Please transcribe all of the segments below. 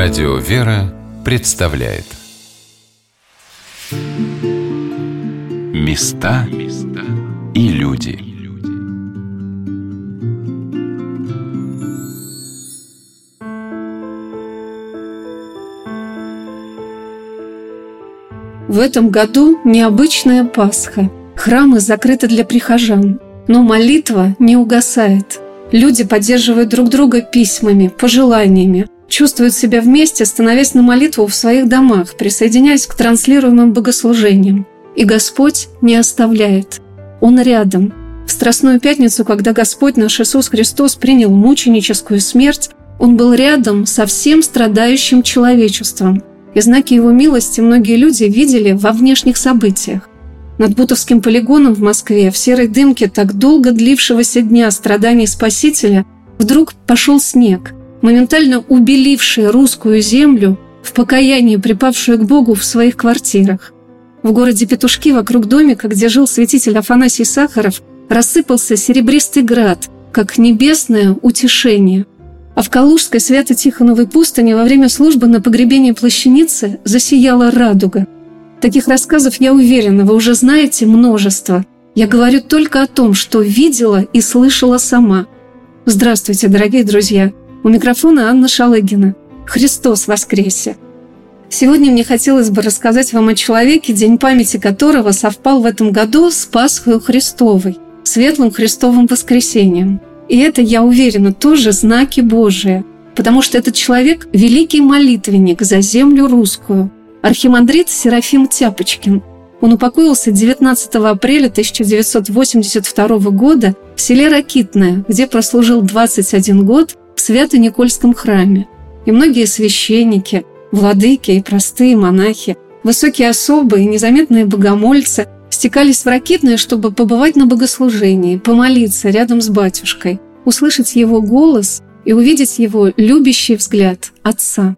Радио «Вера» представляет Места и люди В этом году необычная Пасха. Храмы закрыты для прихожан, но молитва не угасает. Люди поддерживают друг друга письмами, пожеланиями – чувствуют себя вместе, становясь на молитву в своих домах, присоединяясь к транслируемым богослужениям. И Господь не оставляет. Он рядом. В Страстную Пятницу, когда Господь наш Иисус Христос принял мученическую смерть, Он был рядом со всем страдающим человечеством. И знаки Его милости многие люди видели во внешних событиях. Над Бутовским полигоном в Москве, в серой дымке так долго длившегося дня страданий Спасителя, вдруг пошел снег – моментально убелившие русскую землю в покаянии, припавшую к Богу в своих квартирах. В городе Петушки вокруг домика, где жил святитель Афанасий Сахаров, рассыпался серебристый град, как небесное утешение. А в Калужской Свято-Тихоновой пустыне во время службы на погребении плащаницы засияла радуга. Таких рассказов, я уверена, вы уже знаете множество. Я говорю только о том, что видела и слышала сама. Здравствуйте, дорогие друзья! У микрофона Анна Шалыгина. Христос воскресе! Сегодня мне хотелось бы рассказать вам о человеке, день памяти которого совпал в этом году с Пасхой Христовой, Светлым Христовым воскресением. И это, я уверена, тоже знаки Божии, потому что этот человек – великий молитвенник за землю русскую, архимандрит Серафим Тяпочкин. Он упокоился 19 апреля 1982 года в селе Ракитное, где прослужил 21 год в Свято-Никольском храме, и многие священники, владыки и простые монахи, высокие особы и незаметные богомольцы стекались в Ракитное, чтобы побывать на богослужении, помолиться рядом с батюшкой, услышать его голос и увидеть его любящий взгляд Отца.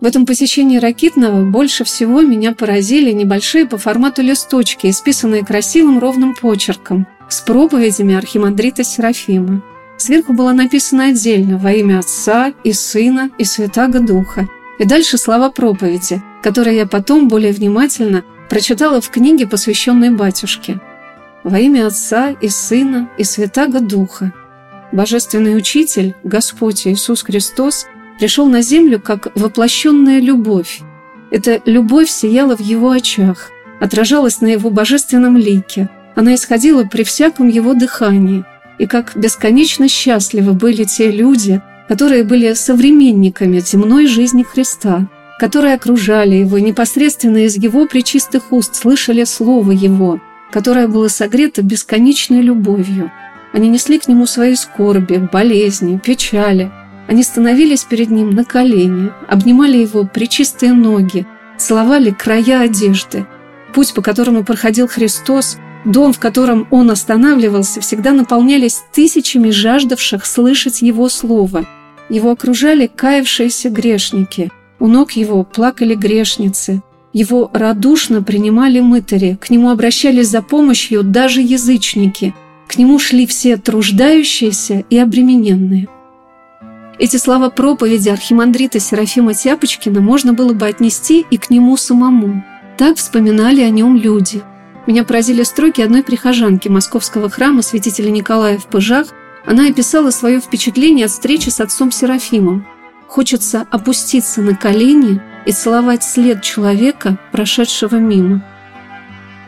В этом посещении Ракитного больше всего меня поразили небольшие по формату листочки, исписанные красивым ровным почерком – с проповедями архимандрита Серафима. Сверху было написано отдельно во имя Отца и Сына и Святаго Духа. И дальше слова проповеди, которые я потом более внимательно прочитала в книге, посвященной батюшке. Во имя Отца и Сына и Святаго Духа. Божественный Учитель, Господь Иисус Христос, пришел на землю как воплощенная любовь. Эта любовь сияла в его очах, отражалась на его божественном лике – она исходила при всяком его дыхании, и как бесконечно счастливы были те люди, которые были современниками земной жизни Христа, которые окружали его непосредственно из его причистых уст слышали слово его, которое было согрето бесконечной любовью. Они несли к нему свои скорби, болезни, печали. Они становились перед ним на колени, обнимали его причистые ноги, целовали края одежды. Путь, по которому проходил Христос – Дом, в котором он останавливался, всегда наполнялись тысячами жаждавших слышать его слово. Его окружали каявшиеся грешники. У ног его плакали грешницы. Его радушно принимали мытари, к нему обращались за помощью даже язычники. К нему шли все труждающиеся и обремененные. Эти слова проповеди архимандрита Серафима Тяпочкина можно было бы отнести и к нему самому. Так вспоминали о нем люди – меня поразили строки одной прихожанки московского храма святителя Николая в Пыжах. Она описала свое впечатление от встречи с отцом Серафимом. Хочется опуститься на колени и целовать след человека, прошедшего мимо.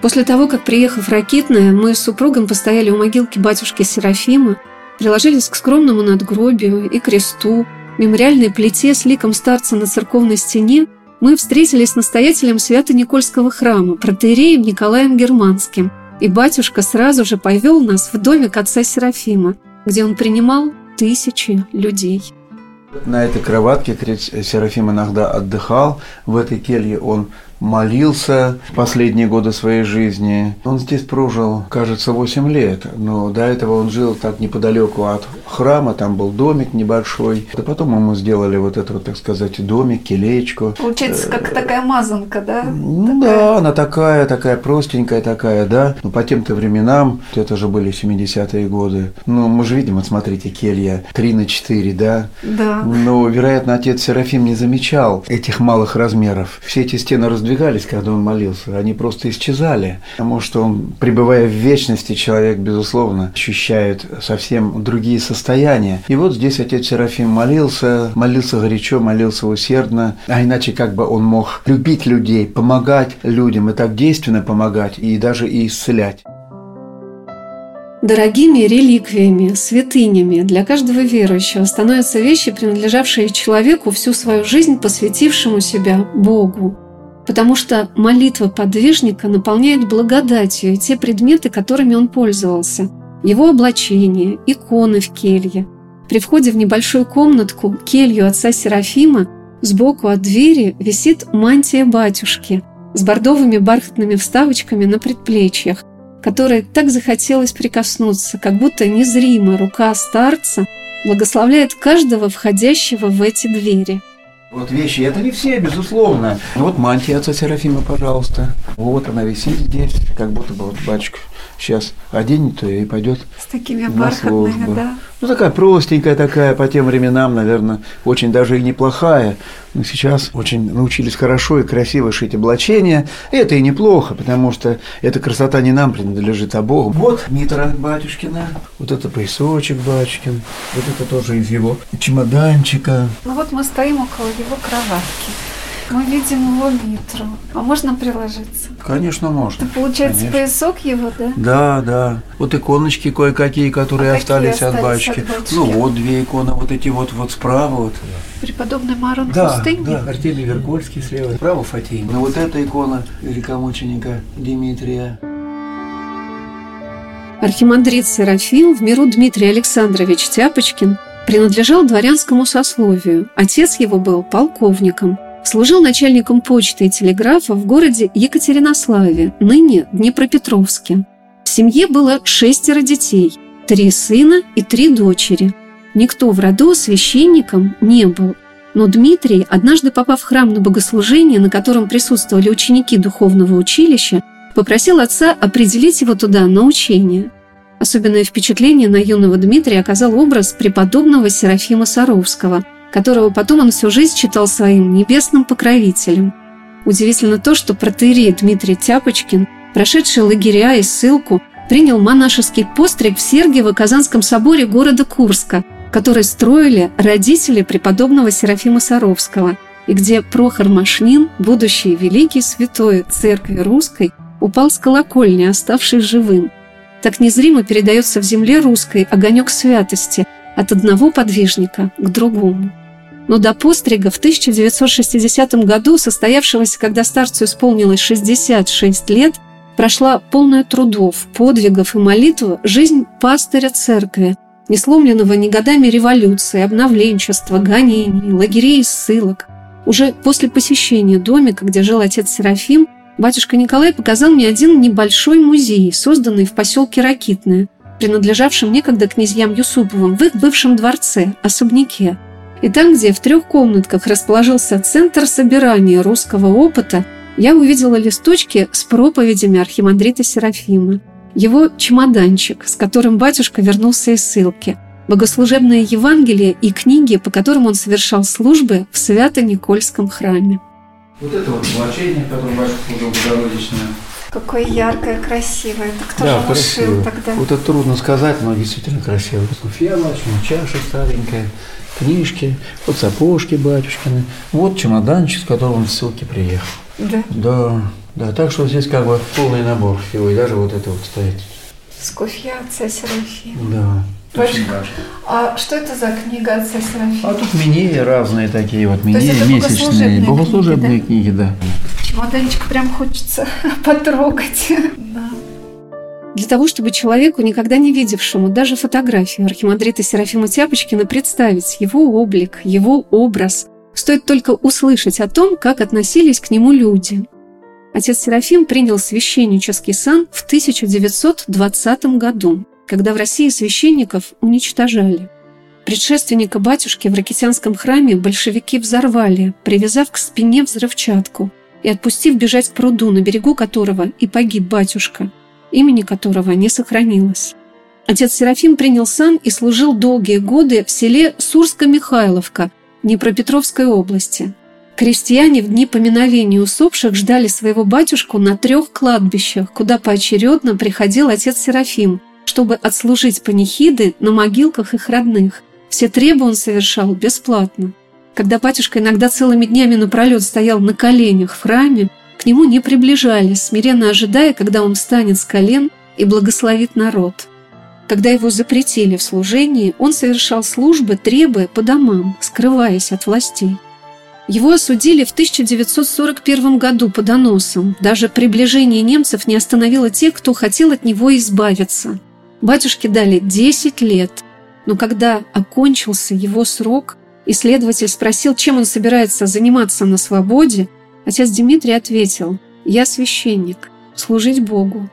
После того, как, приехав в Ракитное, мы с супругом постояли у могилки батюшки Серафима, приложились к скромному надгробию и кресту, мемориальной плите с ликом старца на церковной стене – мы встретились с настоятелем Свято-Никольского храма, протеереем Николаем Германским, и батюшка сразу же повел нас в домик отца Серафима, где он принимал тысячи людей. На этой кроватке Серафим иногда отдыхал. В этой келье он молился последние годы своей жизни. Он здесь прожил, кажется, 8 лет, но до этого он жил так неподалеку от храма, там был домик небольшой. А потом ему сделали вот это вот, так сказать, домик, келечку. Получается, как такая мазанка, да? Ну такая... да, она такая, такая простенькая такая, да. Но по тем-то временам, это же были 70-е годы, ну мы же видим, вот смотрите, келья 3 на 4, да? Да. Но, вероятно, отец Серафим не замечал этих малых размеров. Все эти стены раздвигались, когда он молился, они просто исчезали. Потому что он, пребывая в вечности, человек, безусловно, ощущает совсем другие состояния. И вот здесь отец Серафим молился, молился горячо, молился усердно, а иначе как бы он мог любить людей, помогать людям и так действенно помогать, и даже и исцелять. Дорогими реликвиями, святынями для каждого верующего становятся вещи, принадлежавшие человеку всю свою жизнь, посвятившему себя Богу. Потому что молитва подвижника наполняет благодатью те предметы, которыми он пользовался. Его облачение, иконы в келье. При входе в небольшую комнатку, келью отца Серафима, сбоку от двери висит мантия батюшки с бордовыми бархатными вставочками на предплечьях, которой так захотелось прикоснуться, как будто незримо рука старца благословляет каждого входящего в эти двери. Вот вещи, это не все, безусловно. Вот мантия отца Серафима, пожалуйста. Вот она висит здесь, как будто бы вот батюшка сейчас оденет ее и пойдет С такими бархатными, да? Ну, такая простенькая такая, по тем временам, наверное, очень даже и неплохая. Но сейчас очень научились хорошо и красиво шить облачения. И это и неплохо, потому что эта красота не нам принадлежит, а Богу. Вот митра батюшкина, вот это поясочек батюшкин, вот это тоже из его чемоданчика. Ну вот мы стоим около его кроватки. Мы видим его митру. А можно приложиться? Конечно, можно. Это получается Конечно. поясок его, да? Да, да. Вот иконочки кое-какие, которые А остались, какие от остались батюшки. от батюшки? Ну вот две иконы, вот эти вот, вот справа вот. Преподобный Марон Да, Пустынник. да, Артемий Веркольский слева, справа Фатей. Ну вот эта икона великомученика Дмитрия. Архимандрит Серафим в миру Дмитрий Александрович Тяпочкин принадлежал дворянскому сословию. Отец его был полковником. Служил начальником почты и телеграфа в городе Екатеринославе, ныне Днепропетровске. В семье было шестеро детей, три сына и три дочери. Никто в роду священником не был. Но Дмитрий, однажды попав в храм на богослужение, на котором присутствовали ученики духовного училища, попросил отца определить его туда на учение. Особенное впечатление на юного Дмитрия оказал образ преподобного Серафима Саровского, которого потом он всю жизнь считал своим небесным покровителем. Удивительно то, что протеерей Дмитрий Тяпочкин, прошедший лагеря и ссылку, принял монашеский постриг в Сергиево-Казанском соборе города Курска, который строили родители преподобного Серафима Саровского, и где Прохор Машнин, будущий великий святой церкви русской, упал с колокольни, оставшись живым. Так незримо передается в земле русской огонек святости от одного подвижника к другому. Но до пострига в 1960 году, состоявшегося, когда старцу исполнилось 66 лет, прошла полная трудов, подвигов и молитв жизнь пастыря церкви, не сломленного ни годами революции, обновленчества, гонений, лагерей и ссылок. Уже после посещения домика, где жил отец Серафим, батюшка Николай показал мне один небольшой музей, созданный в поселке Ракитное, принадлежавшем некогда князьям Юсуповым в их бывшем дворце, особняке. И там, где в трех комнатках расположился центр собирания русского опыта, я увидела листочки с проповедями архимандрита Серафима, его чемоданчик, с которым батюшка вернулся из ссылки, богослужебное Евангелие и книги, по которым он совершал службы в Свято-Никольском храме. Вот это вот облачение, которое батюшка служил Богородичное. Какое яркое, красивое. Это кто Да, же его шил красиво. тогда? Вот это трудно сказать, но действительно красиво. Вот куфья батюшкина, чаша старенькая, книжки, вот сапожки батюшкины. Вот чемоданчик, с которым он в ссылке приехал. Да. Да, да, так что здесь как бы полный набор всего, и даже вот это вот стоит. Скуфья отца Серафима. Да. Очень важно. А что это за книга отца Серафима? А тут минеи разные такие вот, минеи месячные, богослужебные богослужебные книги, да. Чемоданчик прям хочется потрогать. Да. Для того, чтобы человеку, никогда не видевшему даже фотографию архимандрита Серафима Тяпочкина, представить его облик, его образ, стоит только услышать о том, как относились к нему люди. Отец Серафим принял священнический сан в 1920 году, когда в России священников уничтожали. Предшественника батюшки в Ракитянском храме большевики взорвали, привязав к спине взрывчатку и отпустив бежать к пруду, на берегу которого и погиб батюшка, имени которого не сохранилось. Отец Серафим принял сан и служил долгие годы в селе Сурско-Михайловка Днепропетровской области. Крестьяне в дни поминовения усопших ждали своего батюшку на трех кладбищах, куда поочередно приходил отец Серафим, чтобы отслужить панихиды на могилках их родных. Все требы он совершал бесплатно. Когда батюшка иногда целыми днями напролет стоял на коленях в храме, к нему не приближались, смиренно ожидая, когда он встанет с колен и благословит народ. Когда его запретили в служении, он совершал службы, требуя по домам, скрываясь от властей. Его осудили в 1941 году по доносам. Даже приближение немцев не остановило тех, кто хотел от него избавиться. Батюшке дали 10 лет. Но когда окончился его срок, исследователь спросил, чем он собирается заниматься на свободе, отец Дмитрий ответил, «Я священник, служить Богу.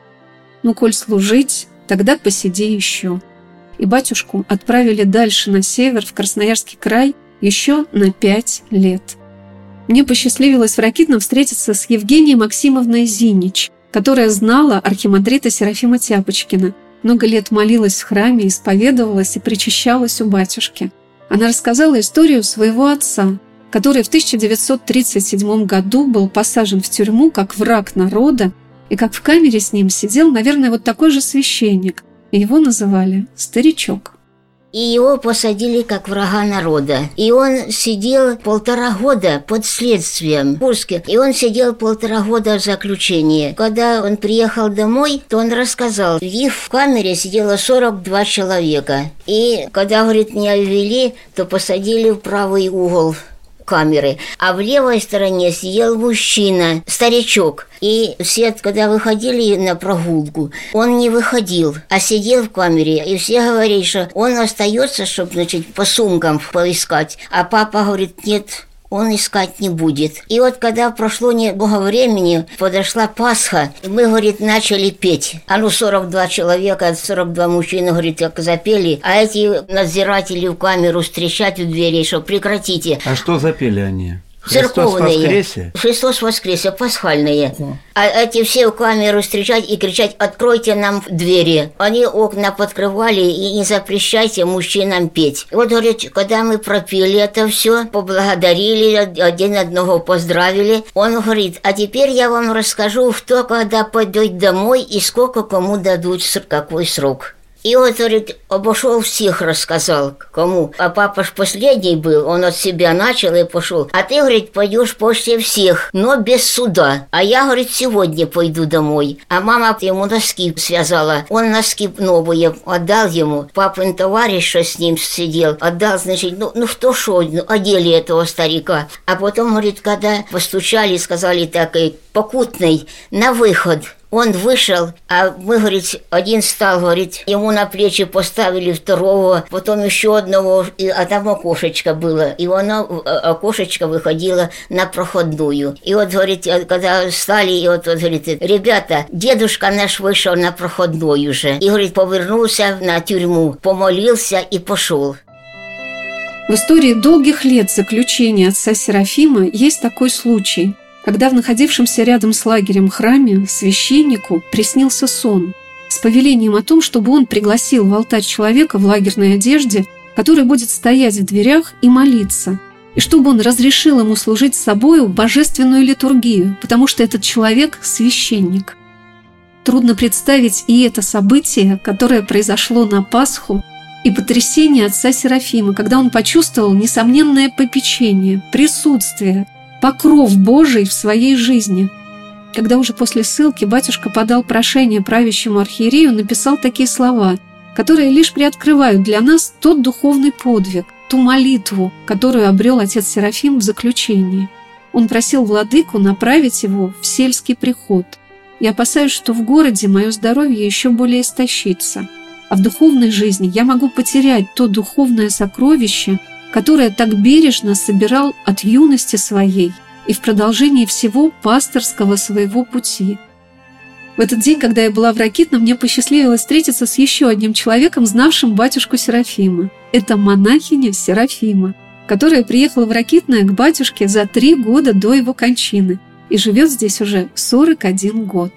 Ну, коль служить, тогда посиди еще». И батюшку отправили дальше на север, в Красноярский край, еще на пять лет. Мне посчастливилось в Ракитном встретиться с Евгенией Максимовной Зинич, которая знала архимандрита Серафима Тяпочкина, много лет молилась в храме, исповедовалась и причащалась у батюшки. Она рассказала историю своего отца, который в 1937 году был посажен в тюрьму как враг народа, и как в камере с ним сидел, наверное, вот такой же священник. Его называли «старичок». И его посадили как врага народа. И он сидел полтора года под следствием в Курске. И он сидел полтора года в заключении. Когда он приехал домой, то он рассказал, их в камере сидело 42 человека. И когда, говорит, меня ввели, то посадили в правый угол камеры, а в левой стороне сидел мужчина, старичок. И все, когда выходили на прогулку, он не выходил, а сидел в камере. И все говорили, что он остается, чтобы, значит, по сумкам поискать. А папа говорит, нет, он искать не будет. И вот когда прошло немного времени, подошла Пасха, мы, говорит, начали петь. А ну 42 человека, 42 мужчины, говорит, как запели, а эти надзиратели в камеру встречать у дверей, что прекратите. А что запели они? Церковные. Христос воскресе? Христос воскресе, пасхальные. О. А эти все в камеру встречать и кричать, откройте нам двери. Они окна подкрывали и не запрещайте мужчинам петь. Вот, говорит, когда мы пропили это все, поблагодарили, один одного поздравили, он говорит, а теперь я вам расскажу, кто когда пойдет домой и сколько кому дадут, какой срок. И вот, говорит, обошел всех, рассказал, кому. А папа ж последний был, он от себя начал и пошел. А ты, говорит, пойдешь после всех, но без суда. А я, говорит, сегодня пойду домой. А мама ему носки связала. Он носки новые отдал ему. Папин товарищ, что с ним сидел, отдал, значит, ну, ну что шо, ну, одели этого старика. А потом, говорит, когда постучали, сказали так, и покутный, на выход. Он вышел, а мы, говорит, один стал, говорит, ему на плечи поставили второго, потом еще одного, и, а там окошечко было, и оно, э, окошечко выходило на проходную. И вот, говорит, э, когда стали, и вот, вот говорит, ребята, дедушка наш вышел на проходную уже, и, говорит, повернулся на тюрьму, помолился и пошел. В истории долгих лет заключения отца Серафима есть такой случай – когда в находившемся рядом с лагерем храме священнику приснился сон с повелением о том, чтобы он пригласил в алтарь человека в лагерной одежде, который будет стоять в дверях и молиться, и чтобы он разрешил ему служить собою божественную литургию, потому что этот человек – священник. Трудно представить и это событие, которое произошло на Пасху, и потрясение отца Серафима, когда он почувствовал несомненное попечение, присутствие – покров Божий в своей жизни. Когда уже после ссылки батюшка подал прошение правящему архиерею, написал такие слова, которые лишь приоткрывают для нас тот духовный подвиг, ту молитву, которую обрел отец Серафим в заключении. Он просил владыку направить его в сельский приход. Я опасаюсь, что в городе мое здоровье еще более истощится, а в духовной жизни я могу потерять то духовное сокровище, которое так бережно собирал от юности своей и в продолжении всего пасторского своего пути. В этот день, когда я была в Ракитном, мне посчастливилось встретиться с еще одним человеком, знавшим батюшку Серафима. Это монахиня Серафима, которая приехала в Ракитное к батюшке за три года до его кончины и живет здесь уже 41 год.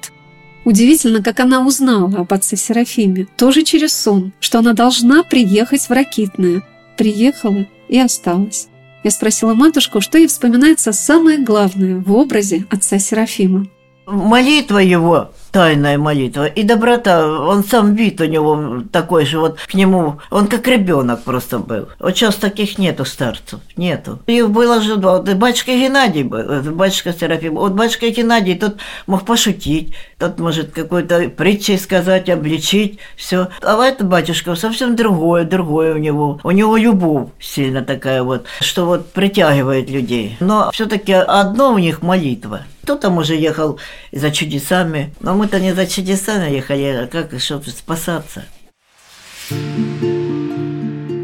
Удивительно, как она узнала об отце Серафиме, тоже через сон, что она должна приехать в Ракитное. Приехала и осталась. Я спросила матушку, что ей вспоминается самое главное в образе отца Серафима. Молитва его тайная молитва. И доброта, он сам вид у него такой же, вот к нему, он как ребенок просто был. Вот сейчас таких нету старцев, нету. И было же, вот, и батюшка Геннадий был, батюшка Серафим. Вот батюшка Геннадий, тот мог пошутить, тот может какой-то притчей сказать, обличить, все. А это батюшка совсем другое, другое у него. У него любовь сильно такая вот, что вот притягивает людей. Но все-таки одно у них молитва. Кто там уже ехал за чудесами, но мы мы-то не за чудесами ехали, а как, чтобы спасаться.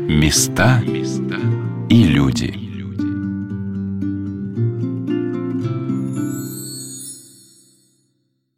Места и люди.